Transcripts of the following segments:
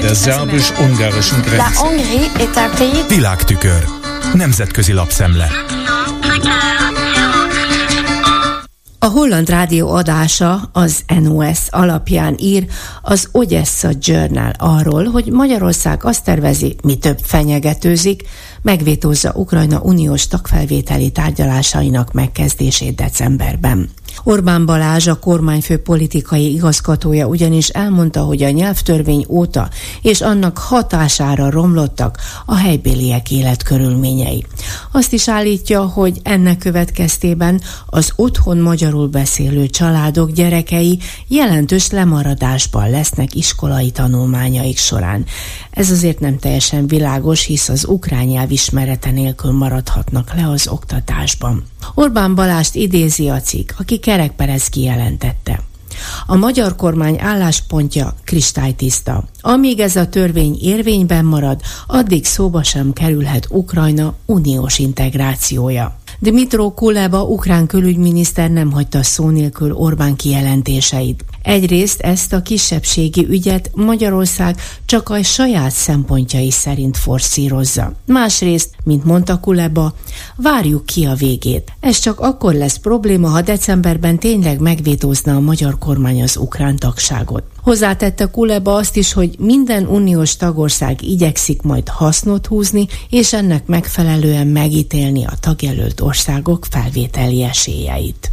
Der szerbus-ungarischen Grenze. Világtükör. Nemzetközi lapszemle. A Holland Rádió adása az NOS alapján ír az Odessa Journal arról, hogy Magyarország azt tervezi, mi több fenyegetőzik, megvétózza Ukrajna uniós tagfelvételi tárgyalásainak megkezdését decemberben. Orbán Balázs, a kormányfő politikai igazgatója ugyanis elmondta, hogy a nyelvtörvény óta és annak hatására romlottak a helybéliek életkörülményei. Azt is állítja, hogy ennek következtében az otthon magyarul beszélő családok gyerekei jelentős lemaradásban lesznek iskolai tanulmányaik során. Ez azért nem teljesen világos, hisz az ukrán nyelv ismerete nélkül maradhatnak le az oktatásban. Orbán Balást idézi a cikk, aki kerekperez kijelentette. A magyar kormány álláspontja kristálytiszta. Amíg ez a törvény érvényben marad, addig szóba sem kerülhet Ukrajna uniós integrációja. Dmitro Kuleba, ukrán külügyminiszter nem hagyta szó nélkül Orbán kijelentéseit. Egyrészt ezt a kisebbségi ügyet Magyarország csak a saját szempontjai szerint forszírozza. Másrészt, mint mondta Kuleba, várjuk ki a végét. Ez csak akkor lesz probléma, ha decemberben tényleg megvétózna a magyar kormány az ukrán tagságot. Hozzátette Kuleba azt is, hogy minden uniós tagország igyekszik majd hasznot húzni, és ennek megfelelően megítélni a tagjelölt országok felvételi esélyeit.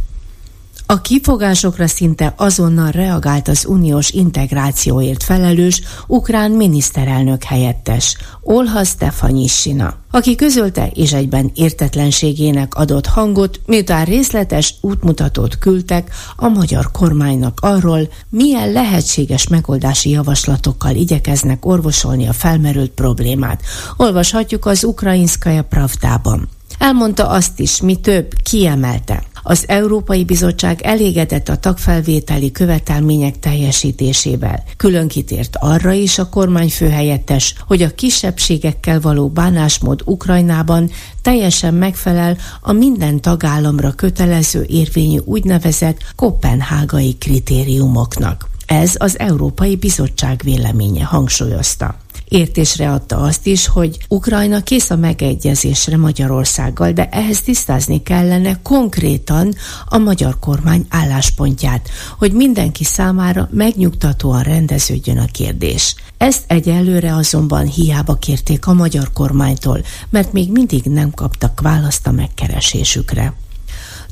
A kifogásokra szinte azonnal reagált az uniós integrációért felelős ukrán miniszterelnök helyettes, Olha Stefanyissina, aki közölte és egyben értetlenségének adott hangot, miután részletes útmutatót küldtek a magyar kormánynak arról, milyen lehetséges megoldási javaslatokkal igyekeznek orvosolni a felmerült problémát. Olvashatjuk az Ukrainskaya Pravdában. Elmondta azt is, mi több, kiemelte. Az Európai Bizottság elégedett a tagfelvételi követelmények teljesítésével. Külön kitért arra is a kormányfőhelyettes, hogy a kisebbségekkel való bánásmód Ukrajnában teljesen megfelel a minden tagállamra kötelező érvényű úgynevezett kopenhágai kritériumoknak. Ez az Európai Bizottság véleménye hangsúlyozta értésre adta azt is, hogy Ukrajna kész a megegyezésre Magyarországgal, de ehhez tisztázni kellene konkrétan a magyar kormány álláspontját, hogy mindenki számára megnyugtatóan rendeződjön a kérdés. Ezt egyelőre azonban hiába kérték a magyar kormánytól, mert még mindig nem kaptak választ a megkeresésükre.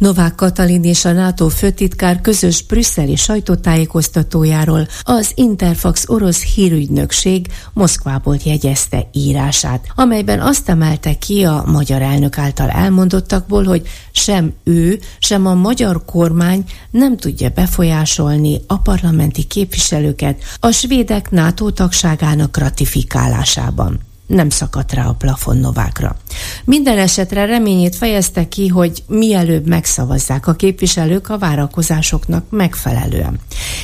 Novák Katalin és a NATO főtitkár közös brüsszeli sajtótájékoztatójáról az Interfax orosz hírügynökség Moszkvából jegyezte írását, amelyben azt emelte ki a magyar elnök által elmondottakból, hogy sem ő, sem a magyar kormány nem tudja befolyásolni a parlamenti képviselőket a svédek NATO tagságának ratifikálásában nem szakadt rá a plafon Novákra. Minden esetre reményét fejezte ki, hogy mielőbb megszavazzák a képviselők a várakozásoknak megfelelően.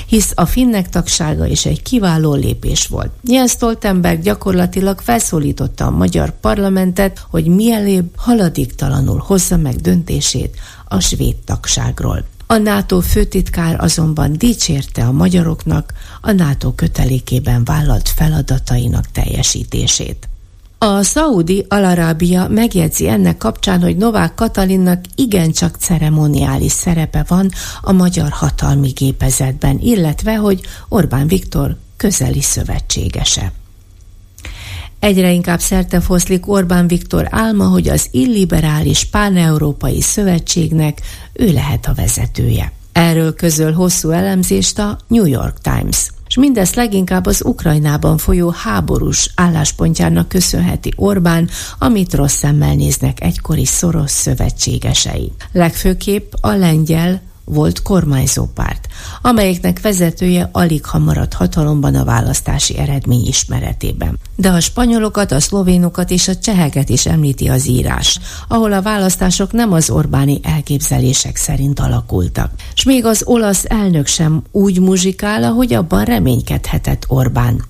Hisz a finnek tagsága is egy kiváló lépés volt. Jens Stoltenberg gyakorlatilag felszólította a magyar parlamentet, hogy mielőbb haladéktalanul hozza meg döntését a svéd tagságról. A NATO főtitkár azonban dicsérte a magyaroknak a NATO kötelékében vállalt feladatainak teljesítését. A szaudi Alarábia megjegyzi ennek kapcsán, hogy Novák Katalinnak igencsak ceremoniális szerepe van a magyar hatalmi gépezetben, illetve hogy Orbán Viktor közeli szövetségese. Egyre inkább foszlik Orbán Viktor álma, hogy az illiberális páneurópai szövetségnek ő lehet a vezetője. Erről közöl hosszú elemzést a New York Times és mindezt leginkább az Ukrajnában folyó háborús álláspontjának köszönheti Orbán, amit rossz szemmel néznek egykori szoros szövetségesei. Legfőképp a lengyel volt kormányzó párt, amelyeknek vezetője alig ha maradt hatalomban a választási eredmény ismeretében. De a spanyolokat, a szlovénokat és a cseheket is említi az írás, ahol a választások nem az Orbáni elképzelések szerint alakultak. S még az olasz elnök sem úgy muzsikál, ahogy abban reménykedhetett Orbán.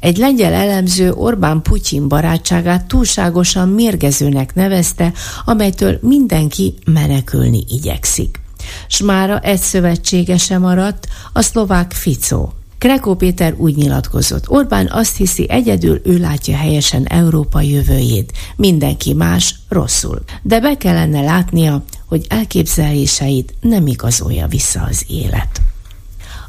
Egy lengyel elemző Orbán-Putyin barátságát túlságosan mérgezőnek nevezte, amelytől mindenki menekülni igyekszik s mára egy szövetségese maradt, a szlovák Ficó. Krekó Péter úgy nyilatkozott. Orbán azt hiszi, egyedül ő látja helyesen Európa jövőjét, mindenki más rosszul. De be kellene látnia, hogy elképzeléseit nem igazolja vissza az élet.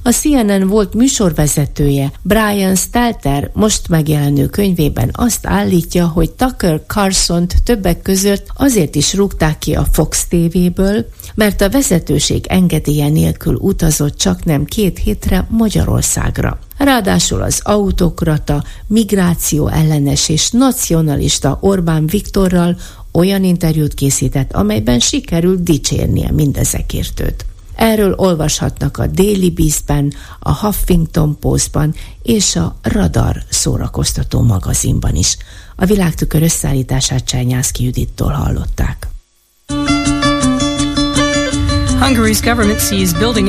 A CNN volt műsorvezetője Brian Stelter most megjelenő könyvében azt állítja, hogy Tucker carlson többek között azért is rúgták ki a Fox TV-ből, mert a vezetőség engedélye nélkül utazott csak nem két hétre Magyarországra. Ráadásul az autokrata, migráció ellenes és nacionalista Orbán Viktorral olyan interjút készített, amelyben sikerült dicsérnie mindezekért őt. Erről olvashatnak a Daily Beast-ben, a Huffington Post-ban és a Radar szórakoztató magazinban is. A világtükör összeállítását Csányászki Judittól hallották.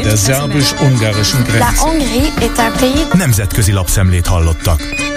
Der szerbus-ungarischen Grenze. Nemzetközi lapszemlét hallottak.